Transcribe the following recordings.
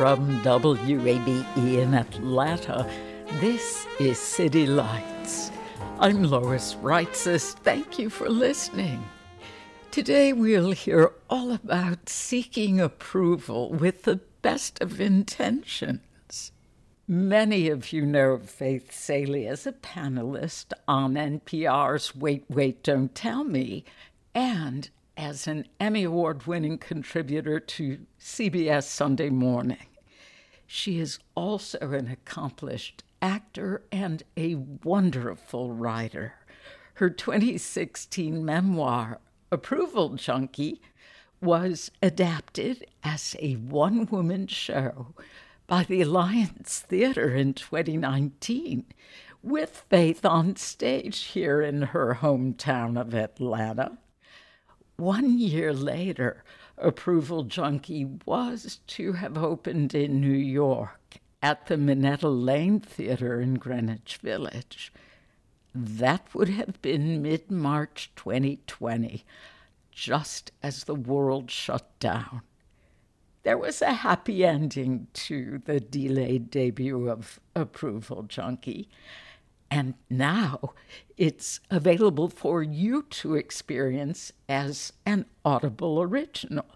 From WABE in Atlanta, this is City Lights. I'm Lois Reitzes. Thank you for listening. Today we'll hear all about seeking approval with the best of intentions. Many of you know Faith Salie as a panelist on NPR's Wait, Wait, Don't Tell Me, and as an Emmy Award winning contributor to CBS Sunday Morning. She is also an accomplished actor and a wonderful writer. Her 2016 memoir, Approval Junkie, was adapted as a one woman show by the Alliance Theater in 2019, with Faith on stage here in her hometown of Atlanta. One year later, Approval Junkie was to have opened in New York at the Minetta Lane Theater in Greenwich Village. That would have been mid March 2020, just as the world shut down. There was a happy ending to the delayed debut of Approval Junkie. And now it's available for you to experience as an Audible original.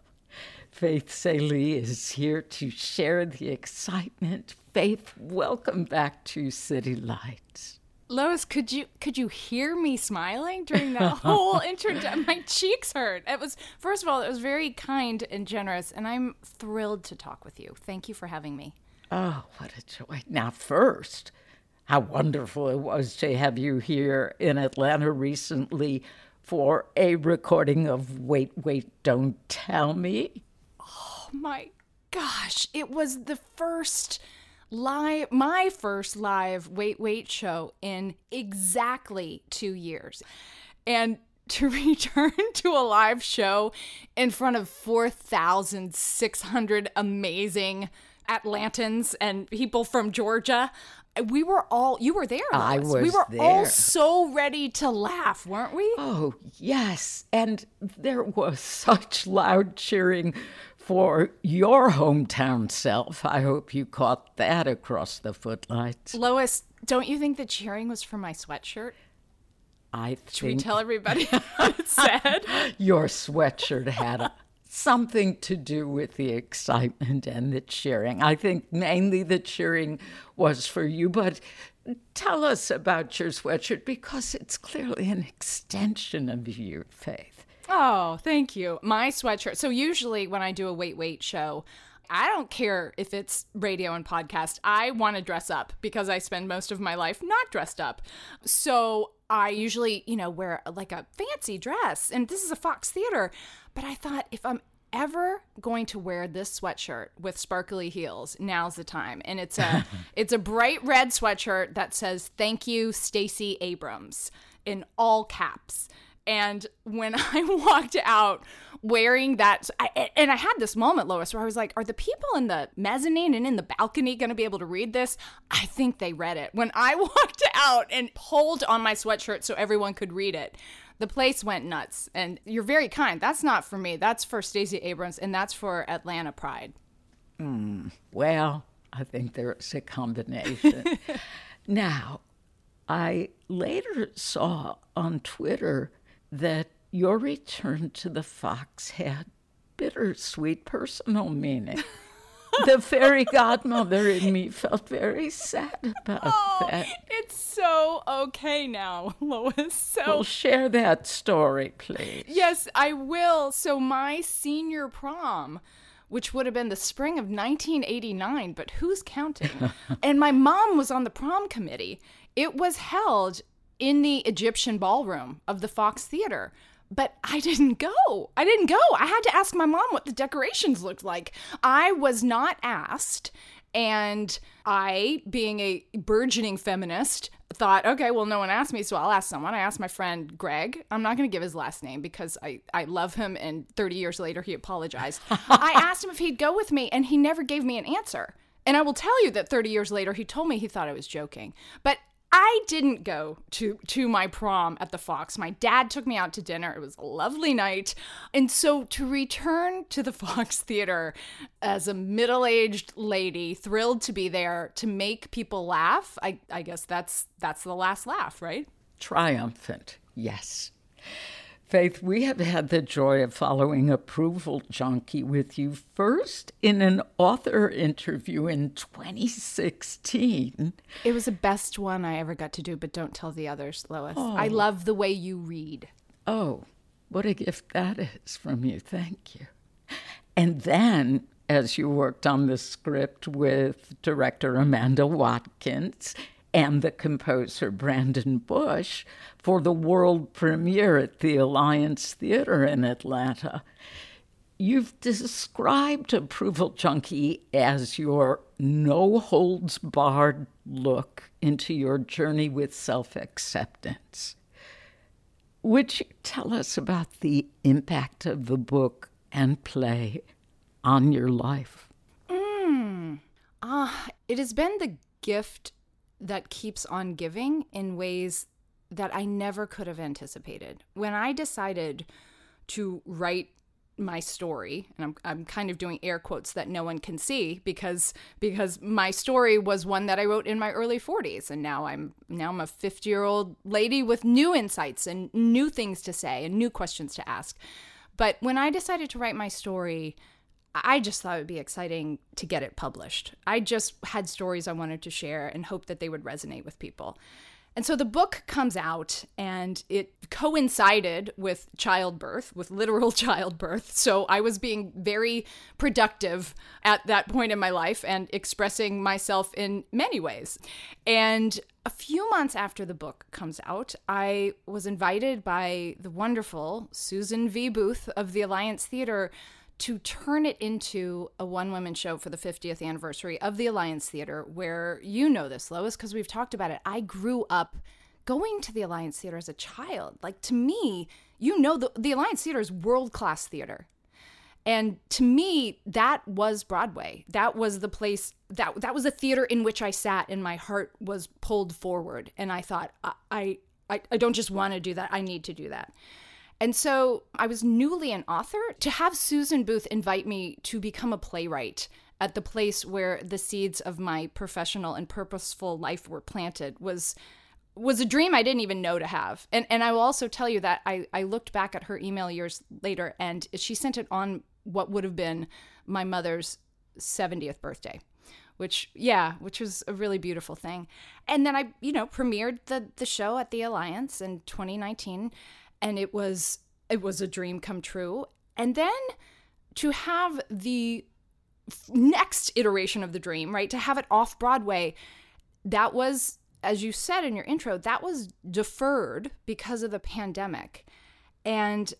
Faith Salie is here to share the excitement. Faith, welcome back to City Lights. Lois, could you could you hear me smiling during that whole introduction? My cheeks hurt. It was first of all, it was very kind and generous, and I'm thrilled to talk with you. Thank you for having me. Oh, what a joy! Now, first, how wonderful it was to have you here in Atlanta recently for a recording of Wait, Wait, Don't Tell Me. Oh my gosh, it was the first live, my first live Wait, Wait show in exactly two years. And to return to a live show in front of 4,600 amazing Atlantans and people from Georgia we were all you were there Lois. I was we were there. all so ready to laugh weren't we Oh, yes. And there was such loud cheering for your hometown self. I hope you caught that across the footlights. lois don't you think the cheering was for my sweatshirt I should we think tell everybody what it said your sweatshirt had a, something to do with the excitement and the cheering. I think mainly the cheering was for you, but tell us about your sweatshirt because it's clearly an extension of your Faith. Oh, thank you. My sweatshirt. So usually when I do a wait wait show, I don't care if it's radio and podcast. I want to dress up because I spend most of my life not dressed up. So I usually, you know, wear uh, like a fancy dress. And this is a Fox Theater. But I thought if I'm ever going to wear this sweatshirt with sparkly heels, now's the time. And it's a it's a bright red sweatshirt that says thank you Stacey Abrams in all caps. And when I walked out wearing that, I, and I had this moment, Lois, where I was like, are the people in the mezzanine and in the balcony going to be able to read this? I think they read it. When I walked out and pulled on my sweatshirt so everyone could read it, the place went nuts. And you're very kind. That's not for me. That's for Stacey Abrams, and that's for Atlanta Pride. Hmm. Well, I think there's a combination. now, I later saw on Twitter that your return to the Fox had bittersweet personal meaning. the fairy godmother in me felt very sad about Oh, that. it's so okay now, Lois. So Well, share that story, please. Yes, I will. So my senior prom, which would have been the spring of 1989, but who's counting? and my mom was on the prom committee. It was held in the Egyptian ballroom of the Fox Theater. But I didn't go. I didn't go. I had to ask my mom what the decorations looked like. I was not asked. And I, being a burgeoning feminist, thought, okay, well, no one asked me, so I'll ask someone. I asked my friend Greg. I'm not going to give his last name because I, I love him, and 30 years later, he apologized. I asked him if he'd go with me, and he never gave me an answer. And I will tell you that 30 years later, he told me he thought I was joking. But I didn't go to to my prom at the Fox. My dad took me out to dinner. It was a lovely night. And so to return to the Fox Theater as a middle-aged lady, thrilled to be there to make people laugh, I I guess that's that's the last laugh, right? Triumphant, yes. Faith, we have had the joy of following Approval Junkie with you first in an author interview in 2016. It was the best one I ever got to do, but don't tell the others, Lois. I oh. love the way you read. Oh, what a gift that is from you. Thank you. And then, as you worked on the script with director Amanda Watkins and the composer Brandon Bush for the world premiere at the Alliance Theater in Atlanta, you've described Approval Junkie as your no holds barred look into your journey with self acceptance. Would you tell us about the impact of the book and play on your life? Ah, it has been the gift that keeps on giving in ways that I never could have anticipated. When I decided to write my story, and I'm, I'm kind of doing air quotes that no one can see because because my story was one that I wrote in my early 40s, and now I'm now I'm a 50 year old lady with new insights and new things to say and new questions to ask. But when I decided to write my story, I just thought it would be exciting to get it published. I just had stories I wanted to share and hoped that they would resonate with people. And so the book comes out and it coincided with childbirth, with literal childbirth. So I was being very productive at that point in my life and expressing myself in many ways. And a few months after the book comes out, I was invited by the wonderful Susan V. Booth of the Alliance Theater to turn it into a one woman show for the 50th anniversary of the Alliance Theater, where you know this, Lois, because we've talked about it. I grew up going to the Alliance Theater as a child. Like to me, you know, the, the Alliance Theater is world class theater. And to me, that was Broadway. That was the place that that was a theater in which I sat and my heart was pulled forward. And I thought, I I, I don't just want to do that, I need to do that. And so I was newly an author. To have Susan Booth invite me to become a playwright at the place where the seeds of my professional and purposeful life were planted was was a dream I didn't even know to have. And and I will also tell you that I, I looked back at her email years later and she sent it on what would have been my mother's 70th birthday. Which yeah, which was a really beautiful thing. And then I, you know, premiered the the show at the Alliance in 2019 and it was it was a dream come true. And then to have the next iteration of the dream right to have it off broadway that was as you said in your intro that was deferred because of the pandemic. And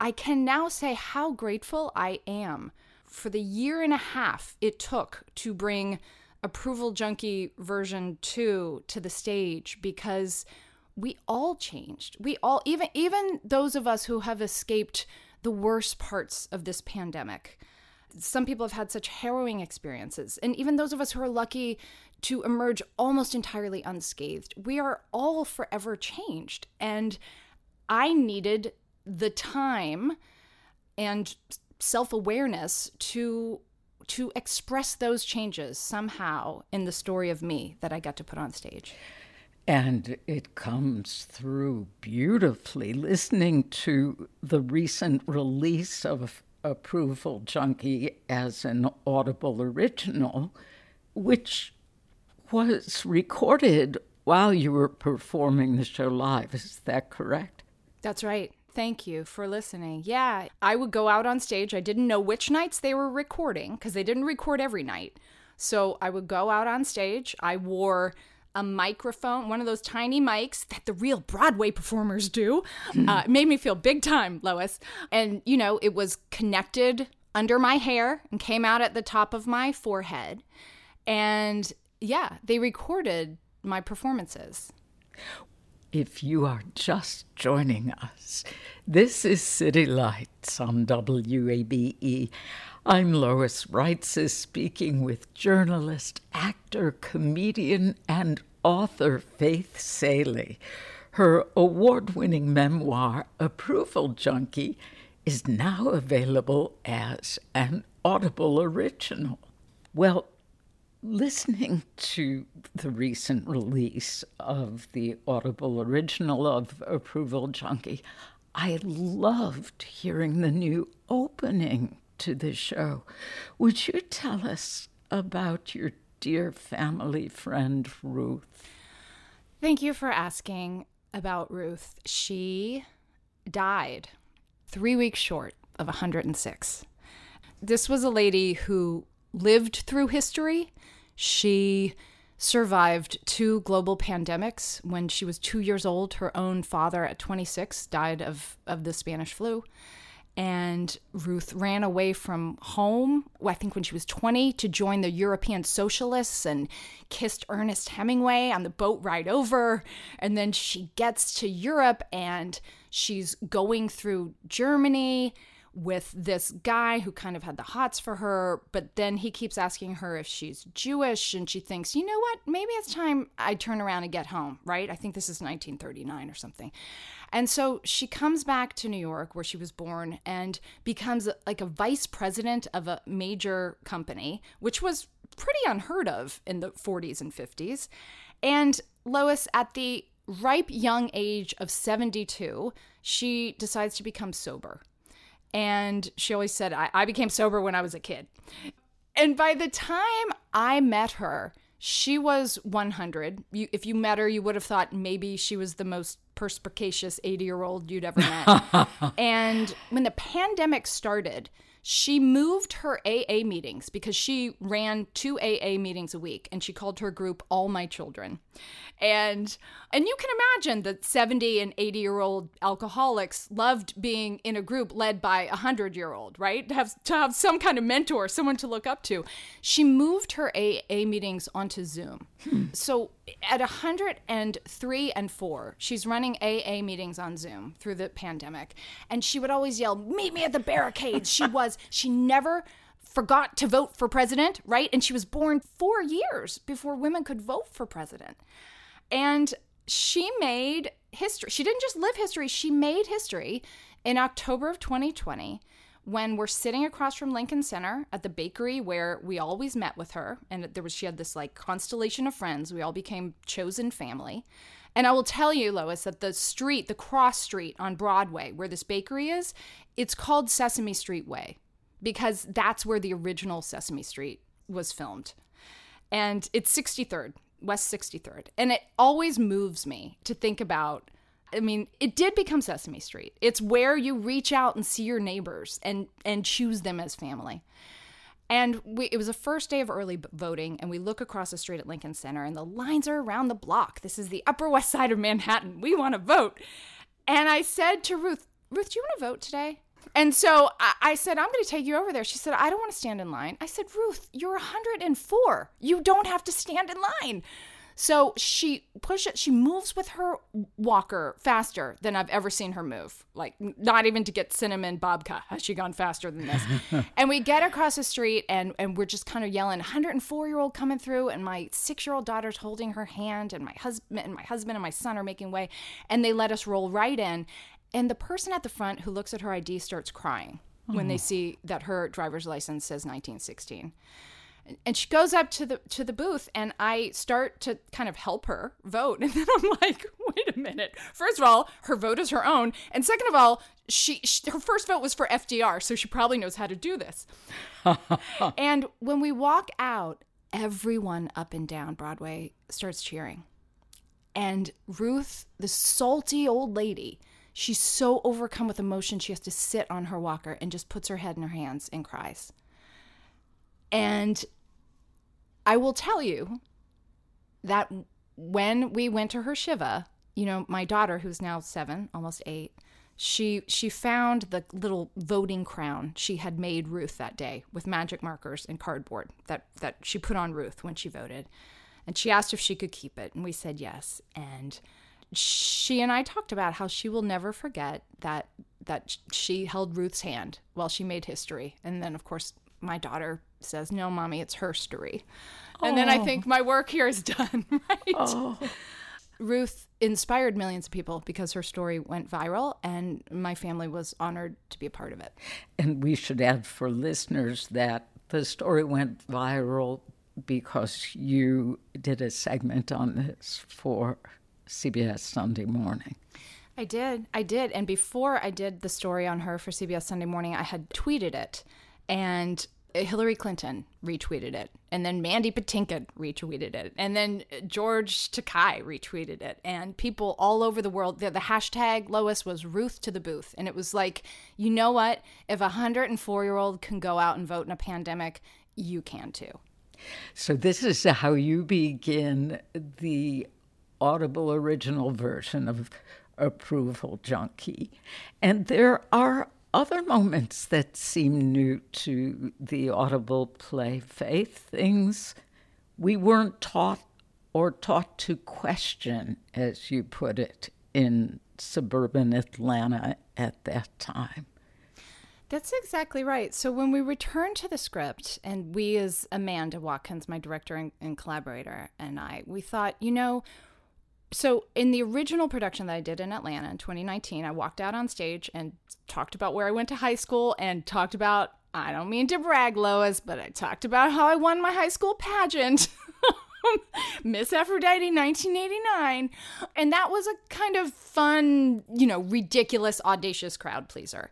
i can now say how grateful i am for the year and a half it took to bring approval junkie version 2 to the stage because we all changed. We all even even those of us who have escaped the worst parts of this pandemic. Some people have had such harrowing experiences, and even those of us who are lucky to emerge almost entirely unscathed. We are all forever changed, and I needed the time and self-awareness to to express those changes somehow in the story of me that I got to put on stage. And it comes through beautifully. Listening to the recent release of Approval Junkie as an Audible original, which was recorded while you were performing the show live. Is that correct? That's right. Thank you for listening. Yeah, I would go out on stage. I didn't know which nights they were recording because they didn't record every night. So I would go out on stage. I wore a microphone, one of those tiny mics that the real Broadway performers do. Uh, it made me feel big time, Lois. And, you know, it was connected under my hair and came out at the top of my forehead. And yeah, they recorded my performances. If you are just joining us, this is City Lights on WABE. I'm Lois Reitzes speaking with journalist, actor, comedian, and author Faith Salie. Her award winning memoir, Approval Junkie, is now available as an Audible original. Well, listening to the recent release of the Audible original of Approval Junkie, I loved hearing the new opening to the show. Would you tell us about your dear family friend, Ruth? Thank you for asking about Ruth. She died three weeks short of 106. This was a lady who lived through history. She survived two global pandemics. When she was two years old, her own father at 26 died of, of the Spanish flu and Ruth ran away from home, I think when she was 20, to join the European Socialists and kissed Ernest Hemingway on the boat ride over. And then she gets to Europe and she's going through Germany with this guy who kind of had the hots for her, but then he keeps asking her if she's Jewish, and she thinks, you know what, maybe it's time I turn around and get home, right? I think this is 1939 or something. And so she comes back to New York, where she was born, and becomes like a vice president of a major company, which was pretty unheard of in the 40s and 50s. And Lois, at the ripe young age of 72, she decides to become sober. And she always said, I, I became sober when I was a kid. And by the time I met her, she was 100. You, if you met her, you would have thought maybe she was the most perspicacious 80 year old you'd ever met. and when the pandemic started, she moved her AA meetings because she ran two AA meetings a week and she called her group All My Children. And and you can imagine that 70 and 80 year old alcoholics loved being in a group led by a 100 year old, right? To have to have some kind of mentor, someone to look up to. She moved her AA meetings onto Zoom. Hmm. So at 103 and 4, she's running AA meetings on Zoom through the pandemic. And she would always yell, Meet me at the barricades. She was, she never forgot to vote for president, right? And she was born four years before women could vote for president. And she made history. She didn't just live history, she made history in October of 2020 when we're sitting across from Lincoln Center at the bakery where we always met with her and there was she had this like constellation of friends. We all became chosen family. And I will tell you, Lois, that the street, the cross street on Broadway where this bakery is, it's called Sesame Street Way because that's where the original Sesame Street was filmed. And it's 63rd, West 63rd. And it always moves me to think about I mean, it did become Sesame Street. It's where you reach out and see your neighbors and and choose them as family. And we, it was the first day of early voting, and we look across the street at Lincoln Center, and the lines are around the block. This is the Upper West Side of Manhattan. We want to vote. And I said to Ruth, Ruth, do you want to vote today? And so I, I said, I'm going to take you over there. She said, I don't want to stand in line. I said, Ruth, you're 104. You don't have to stand in line. So she pushes, she moves with her walker faster than I've ever seen her move. Like, not even to get cinnamon babka has she gone faster than this. and we get across the street and, and we're just kind of yelling, 104 year old coming through, and my six year old daughter's holding her hand, and my husband and my husband and my son are making way. And they let us roll right in. And the person at the front who looks at her ID starts crying when oh. they see that her driver's license says 1916. And she goes up to the to the booth and I start to kind of help her vote. And then I'm like, wait a minute. First of all, her vote is her own. And second of all, she, she her first vote was for FDR, so she probably knows how to do this. and when we walk out, everyone up and down Broadway starts cheering. And Ruth, the salty old lady, she's so overcome with emotion, she has to sit on her walker and just puts her head in her hands and cries. And I will tell you that when we went to her Shiva, you know, my daughter, who's now seven, almost eight, she she found the little voting crown she had made Ruth that day with magic markers and cardboard that that she put on Ruth when she voted. And she asked if she could keep it, and we said yes. And she and I talked about how she will never forget that that she held Ruth's hand while she made history. And then of course my daughter says, "No, mommy, it's her story." And then I oh. think my work here is done, right? Oh. Ruth inspired millions of people because her story went viral, and my family was honored to be a part of it. And we should add for listeners that the story went viral because you did a segment on this for CBS Sunday Morning. I did. I did. And before I did the story on her for CBS Sunday Morning, I had tweeted it. And Hillary Clinton retweeted it, and then Mandy Patinkin retweeted it, and then George Takei retweeted it, and people all over the world. The, the, hashtag Lois was Ruth to the booth, and it was like, you know what? If a hundred and four year old can go out and vote in a pandemic, you can too. So this is how you begin the Audible original version of Approval Junkie, and there are other moments that seem new to the audible play faith, things we weren't taught or taught to question, as you put it, in suburban Atlanta at that time. That's exactly right. So when we returned to the script, and we, as Amanda Watkins, my director and, and collaborator, and I, we thought, you know, so in the original production that I did in Atlanta in 2019, I walked out on stage and talked about where I went to high school and talked about I don't mean to brag, Lois, but I talked about how I won my high school pageant. Miss Aphrodite 1989. And that was a kind of fun, you know, ridiculous, audacious crowd pleaser.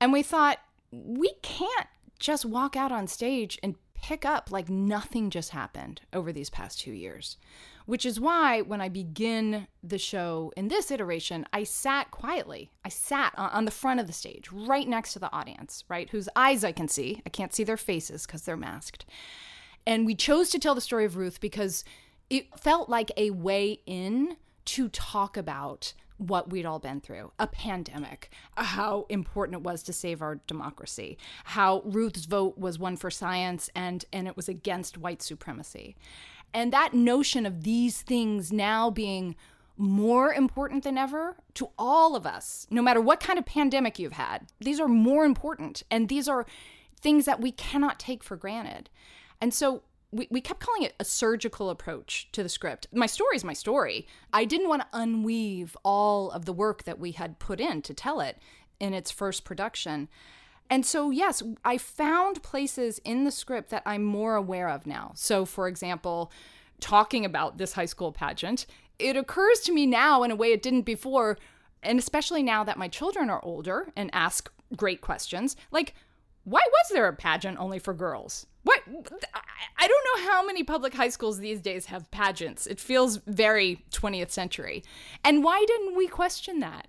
And we thought, we can't just walk out on stage and pick up like nothing just happened over these past two years which is why when I begin the show in this iteration, I sat quietly. I sat on the front of the stage, right next to the audience, right, whose eyes I can see. I can't see their faces because they're masked. And we chose to tell the story of Ruth because it felt like a way in to talk about what we'd all been through a pandemic, how important it was to save our democracy, how Ruth's vote was one for science and, and it was against white supremacy. And that notion of these things now being more important than ever to all of us, no matter what kind of pandemic you've had, these are more important. And these are things that we cannot take for granted. And so we, we kept calling it a surgical approach to the script. My story is my story. I didn't want to unweave all of the work that we had put in to tell it in its first production. And so, yes, I found places in the script that I'm more aware of now. So, for example, talking about this high school pageant, it occurs to me now in a way it didn't before. And especially now that my children are older and ask great questions, like, why was there a pageant only for girls? What? I don't know how many public high schools these days have pageants. It feels very 20th century. And why didn't we question that?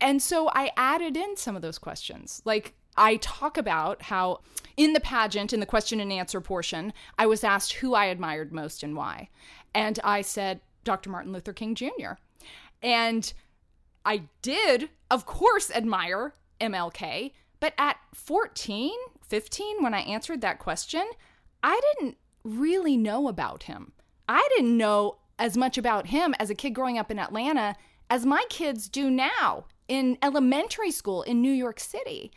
And so I added in some of those questions. Like, I talk about how in the pageant, in the question and answer portion, I was asked who I admired most and why. And I said, Dr. Martin Luther King Jr. And I did, of course, admire MLK, but at 14, 15, when I answered that question, I didn't really know about him. I didn't know as much about him as a kid growing up in Atlanta as my kids do now in elementary school in New York City.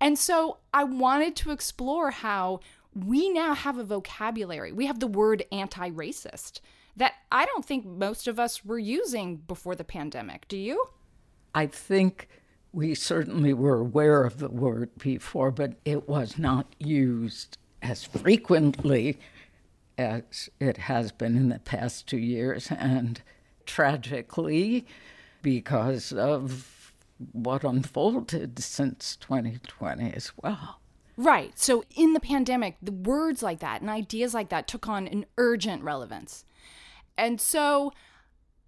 And so I wanted to explore how we now have a vocabulary. We have the word anti racist that I don't think most of us were using before the pandemic. Do you? I think we certainly were aware of the word before, but it was not used as frequently as it has been in the past two years, and tragically, because of what unfolded since 2020 as well. Right. So in the pandemic, the words like that and ideas like that took on an urgent relevance. And so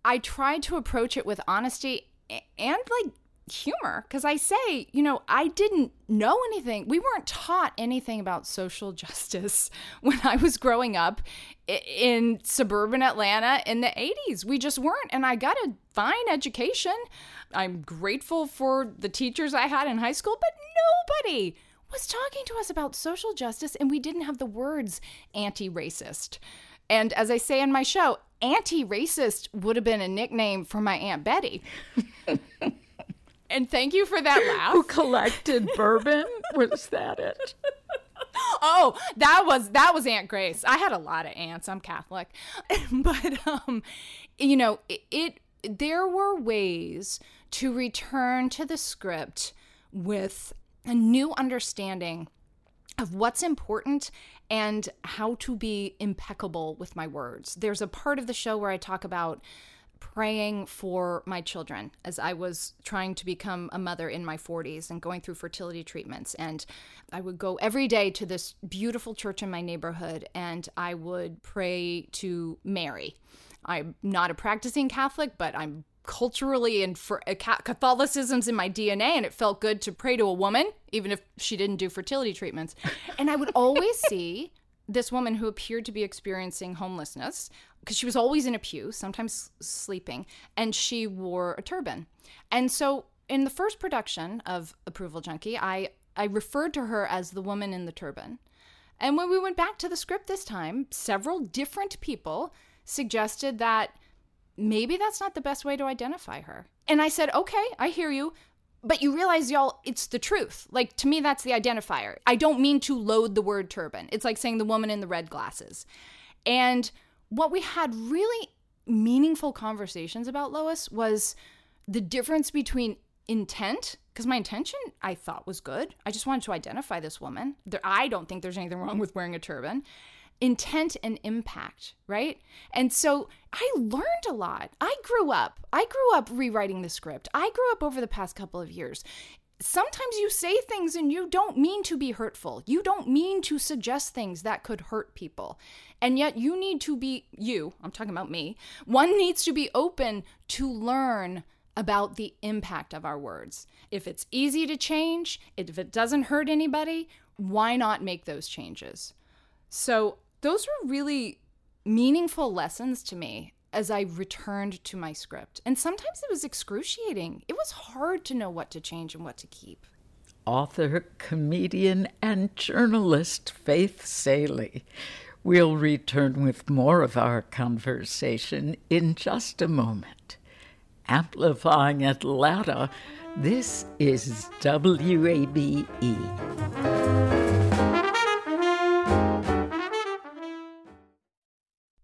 I tried to approach it with honesty and like humor because I say, you know, I didn't know anything. We weren't taught anything about social justice when I was growing up in suburban Atlanta in the 80s. We just weren't. And I got a fine education. I'm grateful for the teachers I had in high school, but nobody was talking to us about social justice and we didn't have the words anti racist. And as I say in my show, anti racist would have been a nickname for my Aunt Betty. and thank you for that laugh. Who collected bourbon? Was that it? oh, that was that was Aunt Grace. I had a lot of aunts. I'm Catholic, but um, you know, it, it there were ways to return to the script with a new understanding of what's important and how to be impeccable with my words. There's a part of the show where I talk about praying for my children as I was trying to become a mother in my 40s and going through fertility treatments. And I would go every day to this beautiful church in my neighborhood and I would pray to Mary. I'm not a practicing Catholic, but I'm culturally and for uh, Catholicism's in my DNA, and it felt good to pray to a woman, even if she didn't do fertility treatments. And I would always see this woman who appeared to be experiencing homelessness because she was always in a pew, sometimes sleeping, and she wore a turban. And so in the first production of Approval Junkie, I I referred to her as the woman in the turban. And when we went back to the script this time, several different people suggested that maybe that's not the best way to identify her. And I said, okay, I hear you. But you realize, y'all, it's the truth. Like, to me, that's the identifier. I don't mean to load the word turban. It's like saying the woman in the red glasses. And what we had really meaningful conversations about, Lois, was the difference between intent, because my intention I thought was good. I just wanted to identify this woman. There, I don't think there's anything wrong with wearing a turban intent and impact, right? And so I learned a lot. I grew up. I grew up rewriting the script. I grew up over the past couple of years. Sometimes you say things and you don't mean to be hurtful. You don't mean to suggest things that could hurt people. And yet you need to be, you, I'm talking about me, one needs to be open to learn about the impact of our words. If it's easy to change, if it doesn't hurt anybody, why not make those changes? So those were really meaningful lessons to me as I returned to my script. And sometimes it was excruciating. It was hard to know what to change and what to keep. Author, comedian, and journalist Faith Salie. We'll return with more of our conversation in just a moment. Amplifying Atlanta, this is WABE.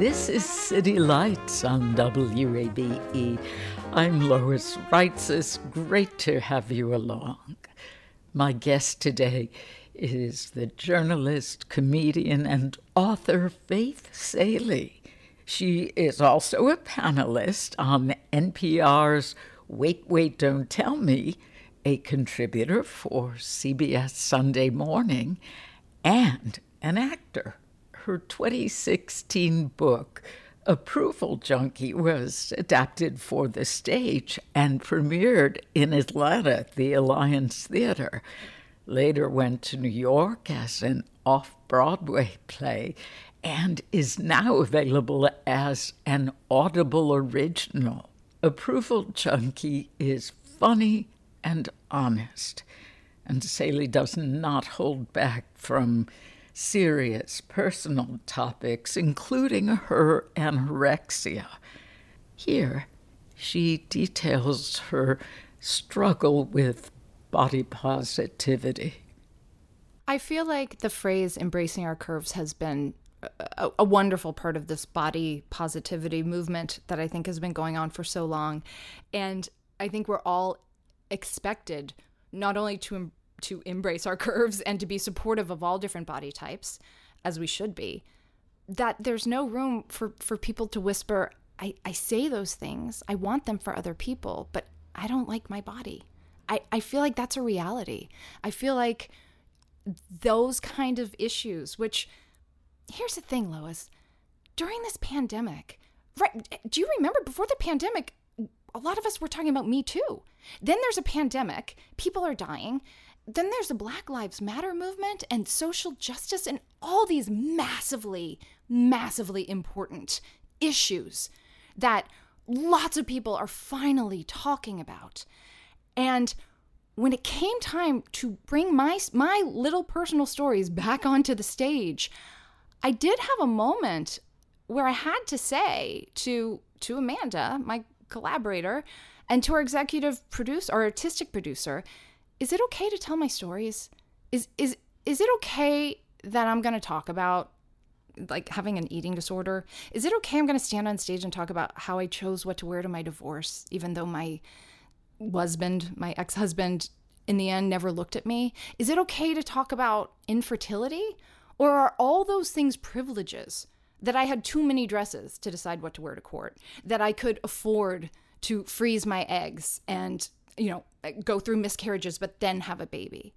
This is City Lights on WABE. I'm Lois Reitzes. It's Great to have you along. My guest today is the journalist, comedian, and author Faith Salie. She is also a panelist on NPR's Wait, Wait, Don't Tell Me, a contributor for CBS Sunday Morning, and an actor her 2016 book, Approval Junkie was adapted for the stage and premiered in Atlanta at the Alliance Theater. Later went to New York as an off Broadway play and is now available as an Audible original. Approval Junkie is funny and honest, and Salie does not hold back from serious personal topics, including her anorexia. Here, she details her struggle with body positivity. I feel like the phrase embracing our curves has been a, a, wonderful part of this body positivity movement that I think has been going on for so long. And I think we're all expected not only to to embrace our curves and to be supportive of all different body types as we should be that there's no room for for people to whisper I, I say those things. I want them for other people but i don't like my body. I, I feel like that's a reality. I feel like those kind of issues which here's the thing lois. During this pandemic right do you remember before the pandemic a lot of us were talking about me too. Then there's a pandemic. People are dying then there's the Black Lives Matter movement and social justice and all these massively, massively important issues that lots of people are finally talking about. And when it came time to bring my my little personal stories back onto the stage, I did have a moment where I had to say to to Amanda, my collaborator, and to our executive producer, our artistic producer, is it okay to tell my stories? Is is is it okay that I'm going to talk about like having an eating disorder? Is it okay I'm going to stand on stage and talk about how I chose what to wear to my divorce even though my husband, my ex-husband in the end never looked at me? Is it okay to talk about infertility? Or are all those things privileges that I had too many dresses to decide what to wear to court, that I could afford to freeze my eggs and you know, go through miscarriages, but then have a baby.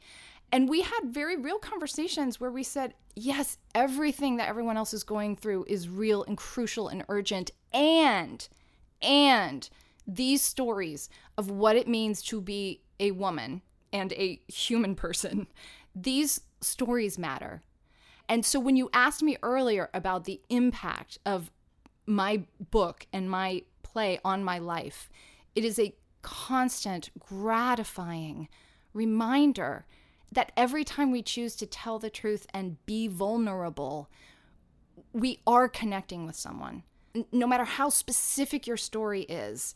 And we had very real conversations where we said, yes, everything that everyone else is going through is real and crucial and urgent. And, and these stories of what it means to be a woman and a human person, these stories matter. And so when you asked me earlier about the impact of my book and my play on my life, it is a constant, gratifying reminder that every time we choose to tell the truth and be vulnerable, we are connecting with someone. No matter how specific your story is,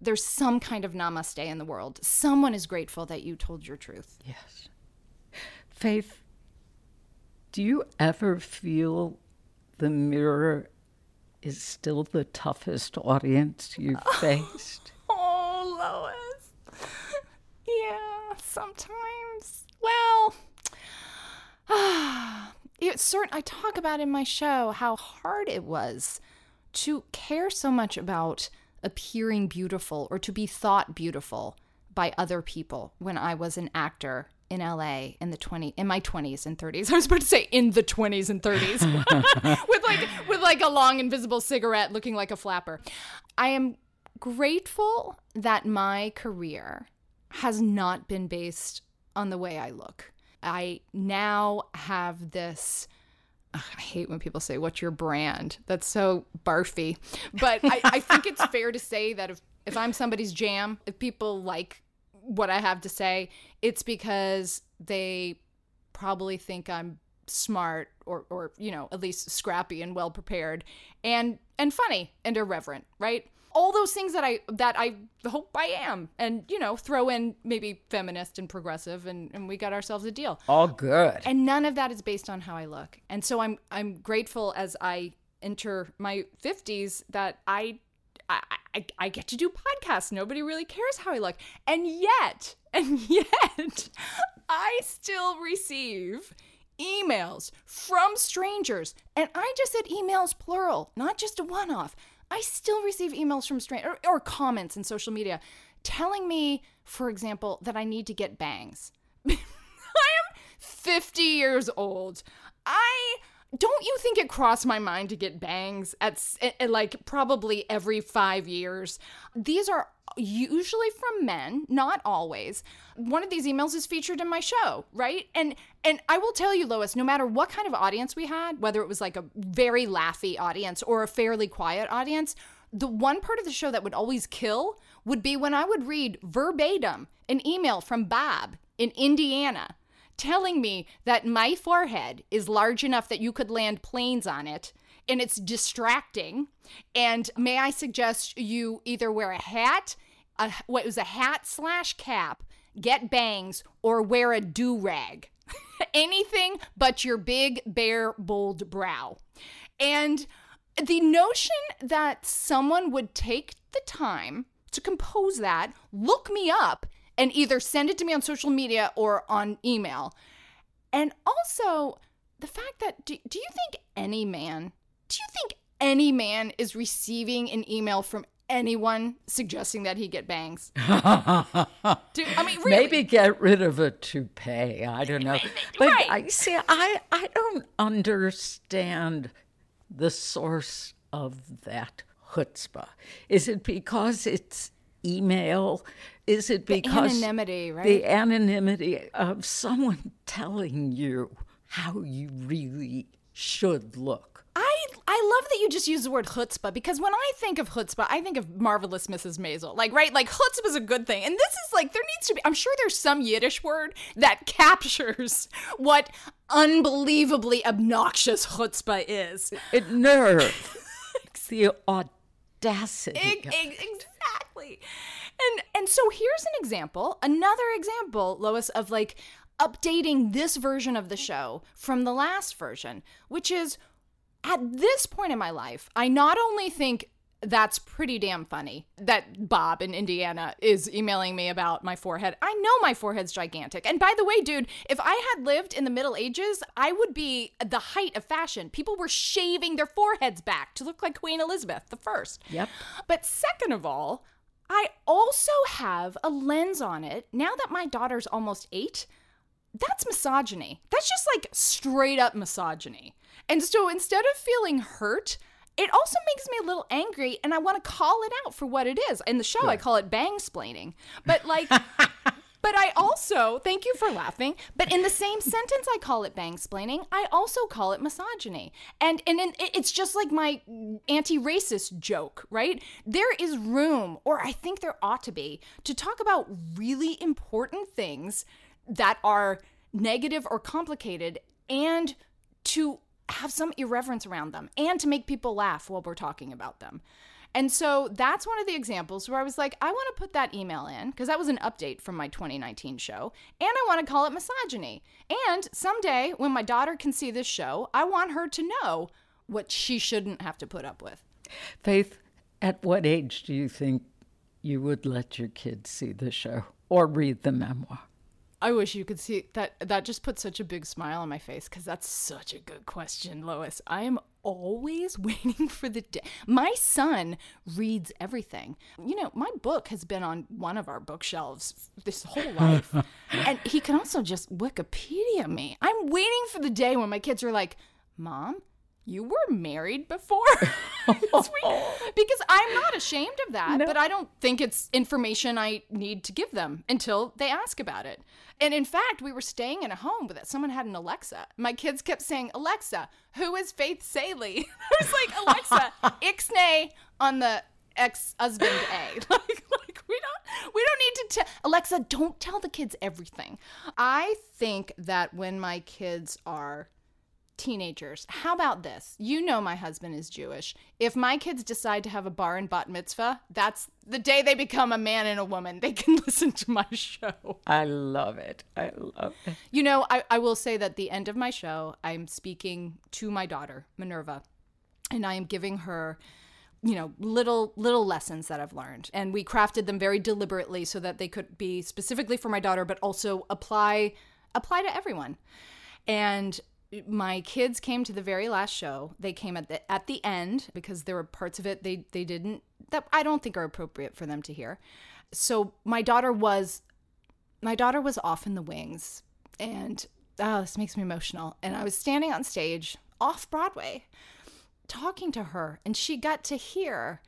there's some kind of namaste in the world. Someone is grateful that you told your truth. Yes. Faith, do you ever feel the mirror is still the toughest audience you've oh. faced? Yeah, sometimes. Well, it's certain. I talk about in my show how hard it was to care so much about appearing beautiful or to be thought beautiful by other people when I was an actor in LA in the 20 in my 20s and 30s. I was about to say in the 20s and 30s with like with like a long invisible cigarette looking like a flapper. I am grateful that my career has not been based on the way I look. I now have this. I hate when people say, What's your brand? That's so barfy. But I, I think it's fair to say that if, if I'm somebody's jam, if people like what I have to say, it's because they probably think I'm smart or or you know at least scrappy and well prepared and and funny and irreverent right all those things that I that I hope I am, and you know, throw in maybe feminist and progressive, and, and we got ourselves a deal. All good. And none of that is based on how I look, and so I'm I'm grateful as I enter my fifties that I, I I I get to do podcasts. Nobody really cares how I look, and yet and yet I still receive emails from strangers, and I just said emails plural, not just a one off I still receive emails from strangers or, or comments in social media telling me, for example, that I need to get bangs. I am 50 years old. I don't you think it crossed my mind to get bangs at, at eh, eh, like probably every five years? These are usually from men, not always. One of these emails is featured in my show, right? And and I will tell you, Lois, no matter what kind of audience we had, whether it was like a very laughy audience or a fairly quiet audience, the one part of the show that would always kill would be when I would read verbatim an email from Bob in Indiana telling me that my forehead is large enough that you could land planes on it and it's distracting. And may I suggest you either wear a hat, a, what was a hat slash cap, get bangs, or wear a do rag. Anything but your big, bare, bold brow. And the notion that someone would take the time to compose that, look me up, and either send it to me on social media or on email. And also the fact that do, do you think any man, do you think any man is receiving an email from anyone suggesting that he get bangs? do, I mean, really? Maybe get rid of a toupee. I don't know. But Right. I see. I I don't understand the source of that chutzpah. Is it because it's email? Is it because anonymity, right? The anonymity of someone telling you how you really should look. I I love that you just use the word chutzpah because when I think of chutzpah, I think of marvelous Mrs. Maisel. Like right, like chutzpah is a good thing, and this is like there needs to be. I'm sure there's some Yiddish word that captures what unbelievably obnoxious chutzpah is. It nerve. the audacity. Of ex- exactly. And and so here's an example, another example, Lois, of like updating this version of the mm-hmm. show from the last version, which is at this point in my life, I not only think that's pretty damn funny that Bob in Indiana is emailing me about my forehead. I know my forehead's gigantic. And by the way, dude, if I had lived in the Middle Ages, I would be the height of fashion. People were shaving their foreheads back to look like Queen Elizabeth the First. Yep. But second of all, I also have a lens on it now that my daughter's almost eight. That's misogyny. That's just like straight up misogyny. And so instead of feeling hurt, it also makes me a little angry and I want to call it out for what it is. In the show, I call it bang splaining. But like, but I also, thank you for laughing, but in the same sentence I call it bang splaining, I also call it misogyny. And and, and it's just like my anti-racist joke, right? There is room, or I think there ought to be, to talk about really important things that are negative or complicated and to have some irreverence around them and to make people laugh while we're talking about them. And so that's one of the examples where I was like, I want to put that email in because that was an update from my 2019 show. And I want to call it misogyny. And someday when my daughter can see this show, I want her to know what she shouldn't have to put up with. Faith, at what age do you think you would let your kids see the show or read the memoir? I wish you could see that. That just put such a big smile on my face because that's such a good question, Lois. I am always waiting for the day. My son reads everything. You know, my book has been on one of our bookshelves this whole life, and he can also just Wikipedia me. I'm waiting for the day when my kids are like, "Mom." You were married before? Because I'm not ashamed of that, but I don't think it's information I need to give them until they ask about it. And in fact, we were staying in a home that someone had an Alexa. My kids kept saying, Alexa, who is Faith Salie? I was like, Alexa, ixnay on the ex-husband A. like, like we don't we don't need to tell Alexa, don't tell the kids everything. I think that when my kids are teenagers. How about this? You know my husband is Jewish. If my kids decide to have a bar and bat mitzvah, that's the day they become a man and a woman. They can listen to my show. I love it. I love it. You know, I, I will say that the end of my show, I'm speaking to my daughter, Minerva, and I am giving her you know little little lessons that i've learned and we crafted them very deliberately so that they could be specifically for my daughter but also apply apply to everyone and my kids came to the very last show they came at the at the end because there were parts of it they they didn't that i don't think are appropriate for them to hear so my daughter was my daughter was off in the wings and oh this makes me emotional and i was standing on stage off Broadway talking to her and she got to hear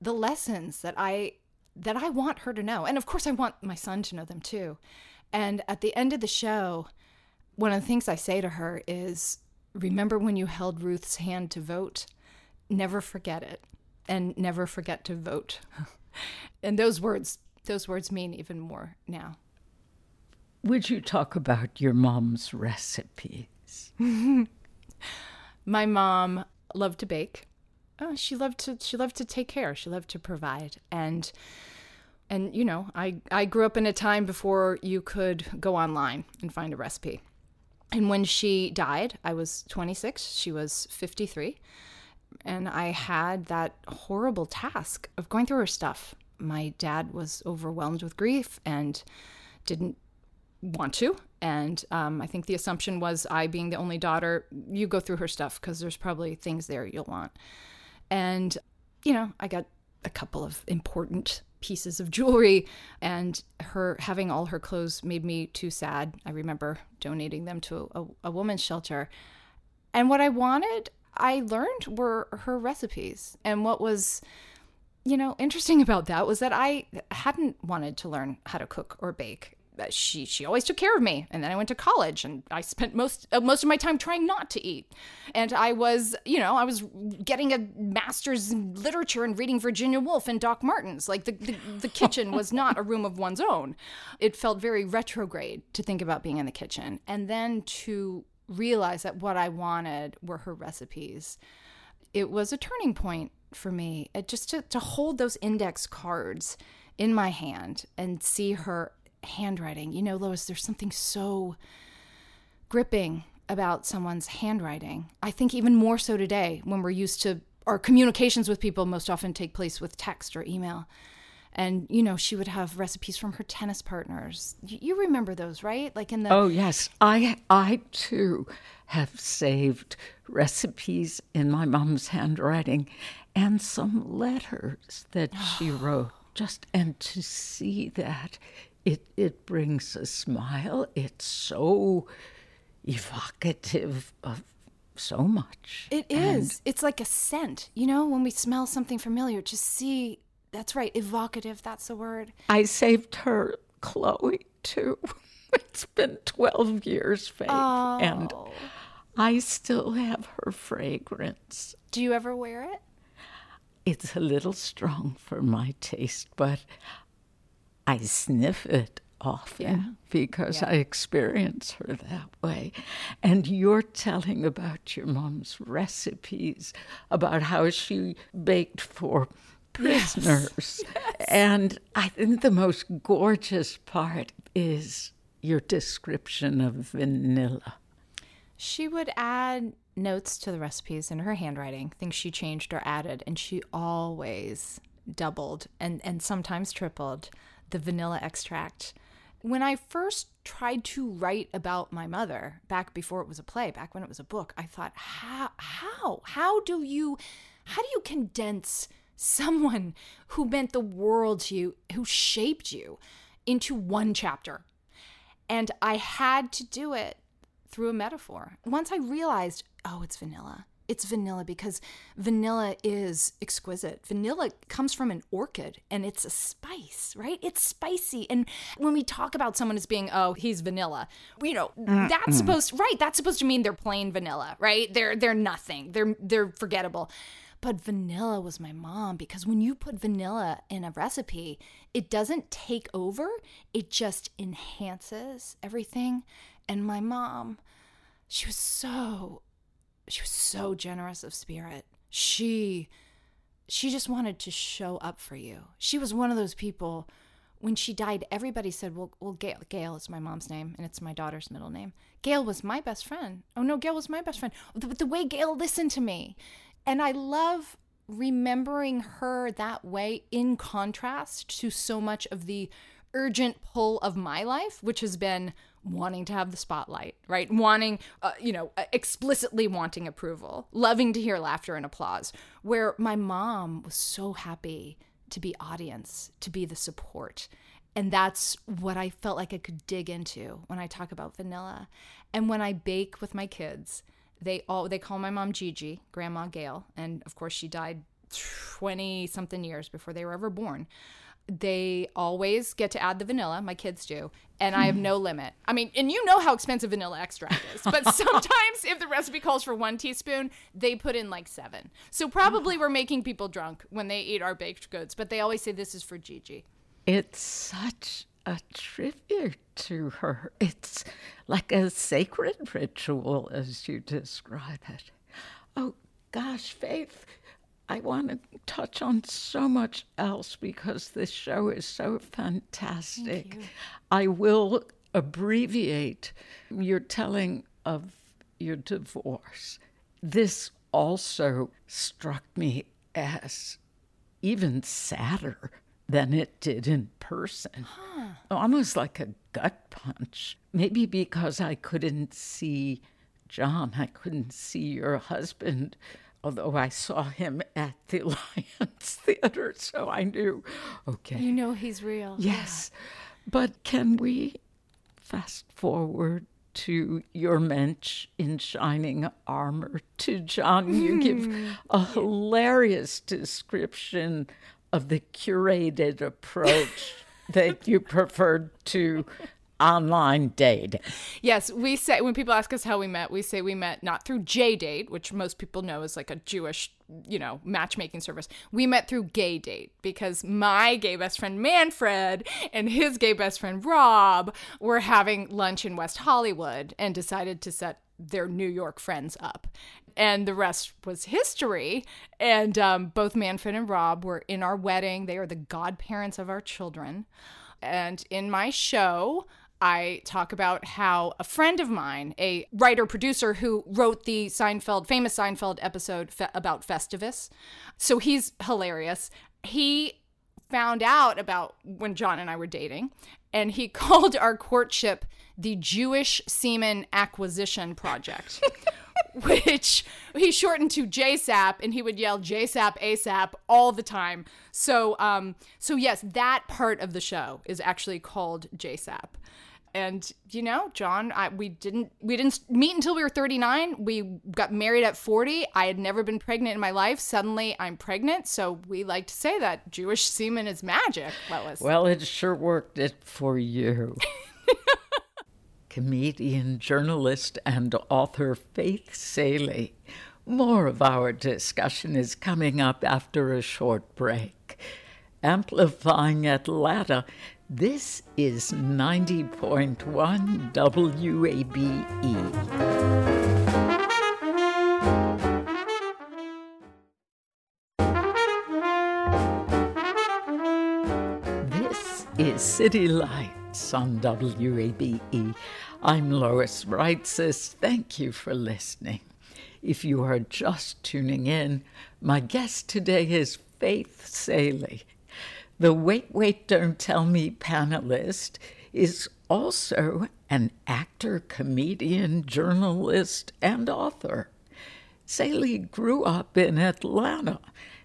the lessons that I that I want her to know. And of course I want my son to know them too. And at the end of the show, one of the things I say to her is remember when you held Ruth's hand to vote? Never forget it and never forget to vote. and those words those words mean even more now. Would you talk about your mom's recipes? My mom loved to bake. Oh, she loved to she loved to take care. She loved to provide. And and you know, I I grew up in a time before you could go online and find a recipe. And when she died, I was 26, she was 53, and I had that horrible task of going through her stuff. My dad was overwhelmed with grief and didn't want to. And um, I think the assumption was I, being the only daughter, you go through her stuff because there's probably things there you'll want. And, you know, I got a couple of important pieces of jewelry, and her having all her clothes made me too sad. I remember donating them to a, a woman's shelter. And what I wanted, I learned were her recipes. And what was, you know, interesting about that was that I hadn't wanted to learn how to cook or bake she she always took care of me. And then i went to college and i spent most uh, most of my time trying not to eat. And i was you know i was getting a master's in literature and reading virginia woolf and doc martens. Like the, the, the kitchen was not a room of one's own. It felt very retrograde to think about being in the kitchen and then to realize that what i wanted were her recipes. It was a turning point for me it just to, to hold those index cards in my hand and see her handwriting. You know, Lois, there's something so gripping about someone's handwriting. I think even more so today when we're used to our communications with people most often take place with text or email. And you know, she would have recipes from her tennis partners. You remember those, right? Like in the Oh, yes. I I too have saved recipes in my mom's handwriting and some letters that she wrote. Just and to see that it it brings a smile. It's so evocative of so much. It is. And it's like a scent. You know, when we smell something familiar, just see that's right, evocative, that's the word. I saved her Chloe too. it's been 12 years, Faith, oh. and I still have her fragrance. Do you ever wear it? It's a little strong for my taste, but I sniff it often yeah. because yeah. I experience her that way. And you're telling about your mom's recipes, about how she baked for prisoners. Yes. Yes. And I think the most gorgeous part is your description of vanilla. She would add notes to the recipes in her handwriting, things she changed or added, and she always doubled and, and sometimes tripled the vanilla extract. When I first tried to write about my mother back before it was a play, back when it was a book, I thought, how, how, how do you, how do you condense someone who meant the world to you, who shaped you, into one chapter? And I had to do it through a metaphor. Once I realized, oh, it's vanilla it's vanilla because vanilla is exquisite. Vanilla comes from an orchid and it's a spice, right? It's spicy. And when we talk about someone as being, oh, he's vanilla, you know, mm-hmm. that's supposed right, that's supposed to mean they're plain vanilla, right? They're they're nothing. They're they're forgettable. But vanilla was my mom because when you put vanilla in a recipe, it doesn't take over, it just enhances everything. And my mom, she was so she was so generous of spirit. She she just wanted to show up for you. She was one of those people when she died, everybody said, well, well, Gail, Gail is my mom's name and it's my daughter's middle name. Gail was my best friend. Oh no, Gail was my best friend. The, the way Gail listened to me. And I love remembering her that way in contrast to so much of the urgent pull of my life, which has been wanting to have the spotlight, right? Wanting, uh, you know, uh, explicitly wanting approval, loving to hear laughter and applause. Where my mom was so happy to be audience, to be the support. And that's what I felt like I could dig into when I talk about vanilla. And when I bake with my kids, they all they call my mom Gigi, Grandma Gail, and of course she died 20 something years before they were ever born. They always get to add the vanilla, my kids do, and I have hmm. no limit. I mean, and you know how expensive vanilla extract is, but sometimes if the recipe calls for one teaspoon, they put in like seven. So probably we're making people drunk when they eat our baked goods, but they always say this is for Gigi. It's such a tribute to her. It's like a sacred ritual, as you describe it. Oh, gosh, Faith, I want to touch on so much else because this show is so fantastic. I will abbreviate your telling of your divorce. This also struck me as even sadder than it did in person. Oh, almost like a gut punch. Maybe because I couldn't see John, I couldn't see your husband, although I saw him at the Alliance Theater, so I knew, okay. You know he's real. Yes. But can we fast forward to your mensch in shining armor to John? You hmm. give a hilarious description of the curated approach that you preferred to online date. Yes, we say when people ask us how we met, we say we met not through J Date, which most people know is like a Jewish, you know, matchmaking service. We met through Gay Date because my gay best friend Manfred and his gay best friend Rob were having lunch in West Hollywood and decided to set their New York friends up. And the rest was history. And um, both Manfred and Rob were in our wedding. They are the godparents of our children. And in my show, I talk about how a friend of mine, a writer producer who wrote the Seinfeld, famous Seinfeld episode fe- about Festivus, so he's hilarious. He found out about when John and I were dating, and he called our courtship the Jewish Semen Acquisition Project. which he shortened to JSAP and he would yell JSAP ASAP all the time. So um so yes, that part of the show is actually called JSAP. And you know, John, I, we didn't we didn't meet until we were 39. We got married at 40. I had never been pregnant in my life. Suddenly, I'm pregnant. So we like to say that Jewish semen is magic. Lois. Well, it sure worked it for you. Comedian, journalist, and author Faith Salie. More of our discussion is coming up after a short break. Amplifying Atlanta, this is 90.1 WABE. This is City Lights on WABE. I'm Lois Reitzes. Thank you for listening. If you are just tuning in, my guest today is Faith Salie. The Wait, Wait, Don't Tell Me panelist is also an actor, comedian, journalist, and author. Salie grew up in Atlanta,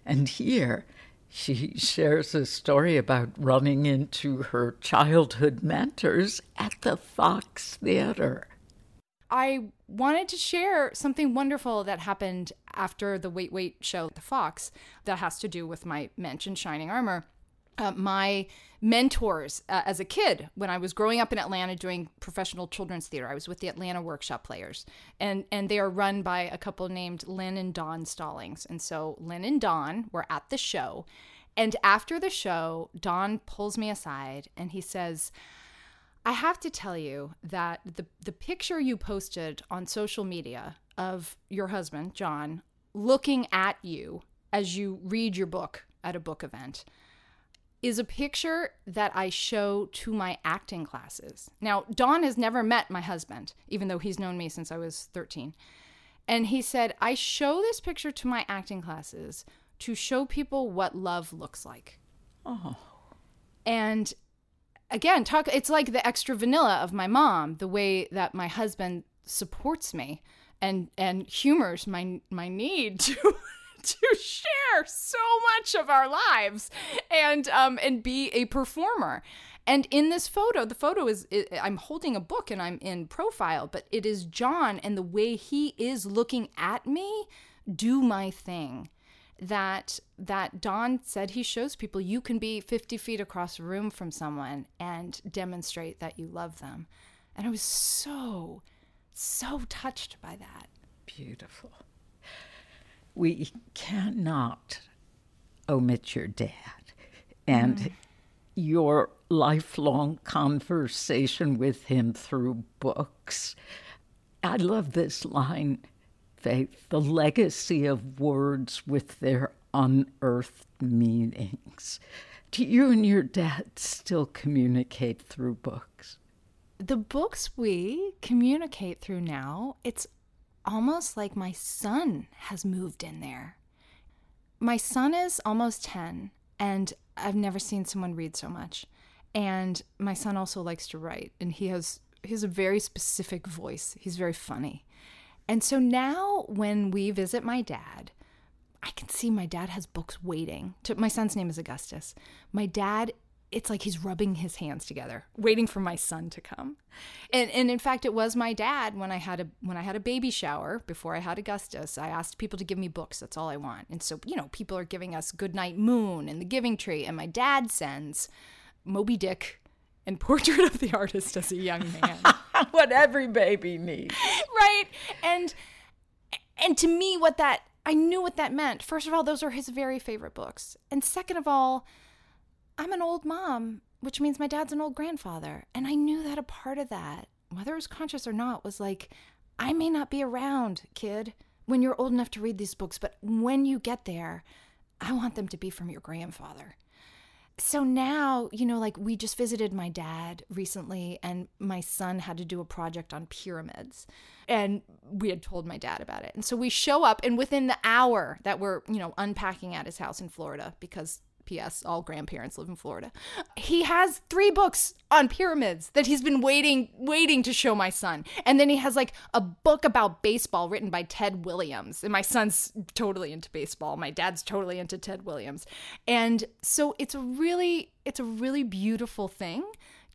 and here she shares a story about running into her childhood mentors at the Fox Theater. I wanted to share something wonderful that happened after the Wait Wait show at the Fox that has to do with my mentioned Shining Armor. Uh, my mentors uh, as a kid when I was growing up in Atlanta doing professional children's theater. I was with the Atlanta Workshop Players, and and they are run by a couple named Lynn and Don Stallings. And so Lynn and Don were at the show, and after the show, Don pulls me aside and he says. I have to tell you that the the picture you posted on social media of your husband, John, looking at you as you read your book at a book event is a picture that I show to my acting classes. Now, Don has never met my husband, even though he's known me since I was 13. And he said, I show this picture to my acting classes to show people what love looks like. Oh. And again, talk it's like the extra vanilla of my mom, the way that my husband supports me and and humors my my need to to share so much of our lives and um and be a performer. And in this photo, the photo is I'm holding a book and I'm in profile, but it is John and the way he is looking at me do my thing that that Don said he shows people you can be 50 feet across a room from someone and demonstrate that you love them. And I was so so touched by that. Beautiful. We cannot omit your dad and mm. your lifelong conversation with him through books. I love this line faith, the legacy of words with their unearthed meanings. Do you and your dad still communicate through books? The books we communicate through now, it's almost like my son has moved in there. My son is almost 10, and I've never seen someone read so much. And my son also likes to write, and he has he has a very specific voice. He's very funny. And so now when we visit my dad, I can see my dad has books waiting. To, my son's name is Augustus. My dad it's like he's rubbing his hands together waiting for my son to come. And and in fact it was my dad when i had a when i had a baby shower before i had augustus i asked people to give me books. That's all i want. And so you know people are giving us goodnight moon and the giving tree and my dad sends moby dick and portrait of the artist as a young man. What every baby needs. Right? And and to me what that i knew what that meant. First of all those are his very favorite books. And second of all I'm an old mom, which means my dad's an old grandfather. And I knew that a part of that, whether it was conscious or not, was like, I may not be around, kid, when you're old enough to read these books, but when you get there, I want them to be from your grandfather. So now, you know, like we just visited my dad recently, and my son had to do a project on pyramids. And we had told my dad about it. And so we show up, and within the hour that we're, you know, unpacking at his house in Florida, because P.S. All grandparents live in Florida. He has three books on pyramids that he's been waiting, waiting to show my son. And then he has like a book about baseball written by Ted Williams. And my son's totally into baseball. My dad's totally into Ted Williams. And so it's a really, it's a really beautiful thing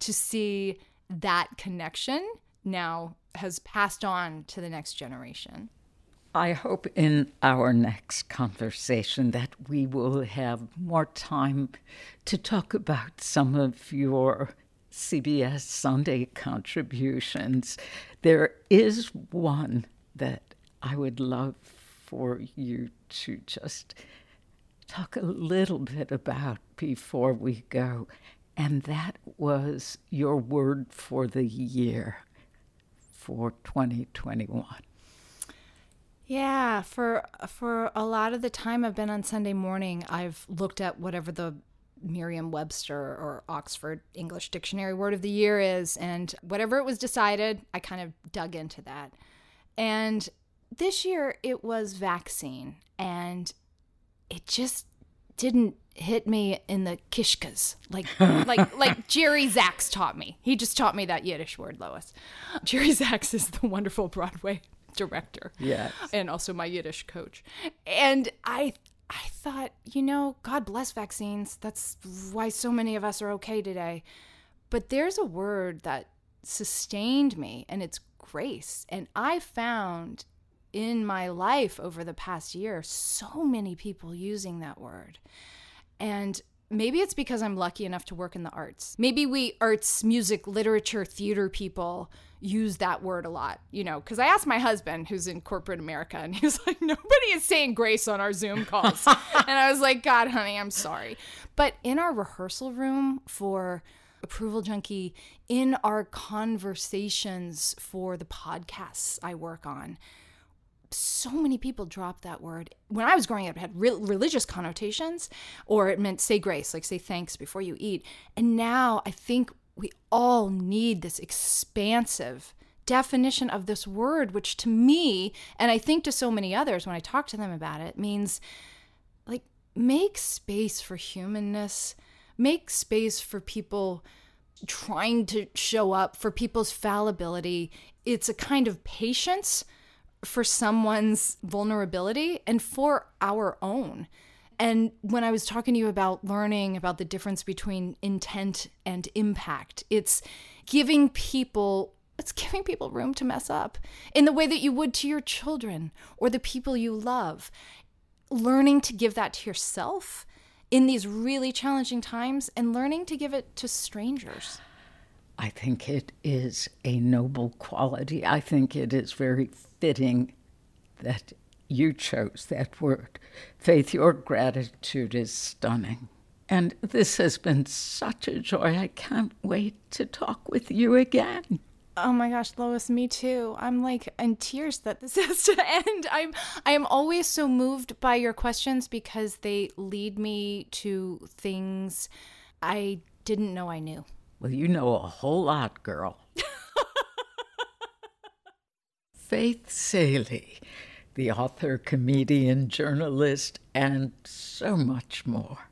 to see that connection now has passed on to the next generation. I hope in our next conversation that we will have more time to talk about some of your CBS Sunday contributions. There is one that I would love for you to just talk a little bit about before we go, and that was your word for the year for 2021. Yeah, for for a lot of the time I've been on Sunday morning, I've looked at whatever the Merriam-Webster or Oxford English Dictionary word of the year is and whatever it was decided, I kind of dug into that. And this year it was vaccine and it just didn't hit me in the kishkas like like like Jerry Zaks taught me. He just taught me that Yiddish word, Lois. Jerry Zaks is the wonderful Broadway director. Yes. And also my Yiddish coach. And I I thought, you know, God bless vaccines. That's why so many of us are okay today. But there's a word that sustained me and it's grace. And I found in my life over the past year so many people using that word. And maybe it's because I'm lucky enough to work in the arts. Maybe we arts, music, literature, theater people use that word a lot, you know, because I asked my husband, who's in corporate America, and he was like, nobody is saying grace on our Zoom calls. and I was like, God, honey, I'm sorry. But in our rehearsal room for Approval Junkie, in our conversations for the podcasts I work on, so many people drop that word. When I was growing up, it had re- religious connotations, or it meant say grace, like say thanks before you eat. And now I think we all need this expansive definition of this word, which to me, and I think to so many others when I talk to them about it, means like make space for humanness, make space for people trying to show up, for people's fallibility. It's a kind of patience for someone's vulnerability and for our own. And when I was talking to you about learning about the difference between intent and impact, it's giving people it's giving people room to mess up in the way that you would to your children or the people you love. Learning to give that to yourself in these really challenging times and learning to give it to strangers. I think it is a noble quality. I think it is very fitting that you chose that word. Faith, your gratitude is stunning. And this has been such a joy. I can't wait to talk with you again. Oh my gosh, Lois, me too. I'm like in tears that this has to end. I'm I am always so moved by your questions because they lead me to things I didn't know I knew. Well, you know a whole lot, girl. Faith Salie the author, comedian, journalist, and so much more.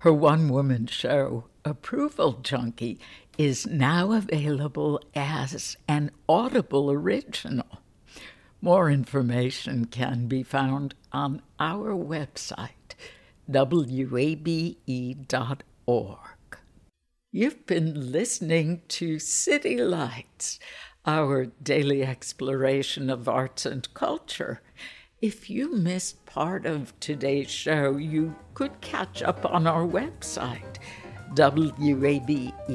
Her one woman show, Approval Junkie, is now available as an Audible original. More information can be found on our website, wabe.org. You've been listening to City Lights our daily exploration of arts and culture. If you missed part of today's show, you could catch up on our website, wabe.org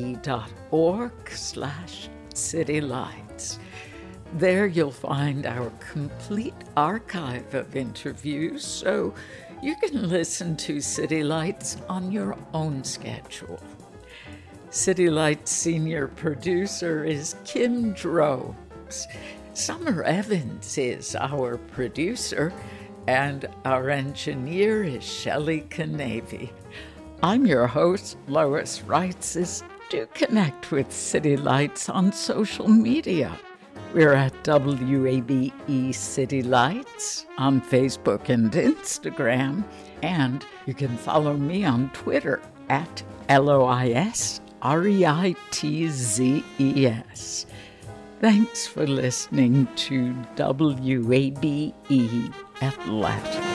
slash citylights. There you'll find our complete archive of interviews, so you can listen to City Lights on your own schedule. City Lights senior producer is Kim Drobes. Summer Evans is our producer, and our engineer is Shelley Canavy. I'm your host, Lois Reitzes. Do connect with City Lights on social media. We're at WABE City Lights on Facebook and Instagram, and you can follow me on Twitter at LOIS R E I T Z E S. Thanks for listening to WABE Atlanta.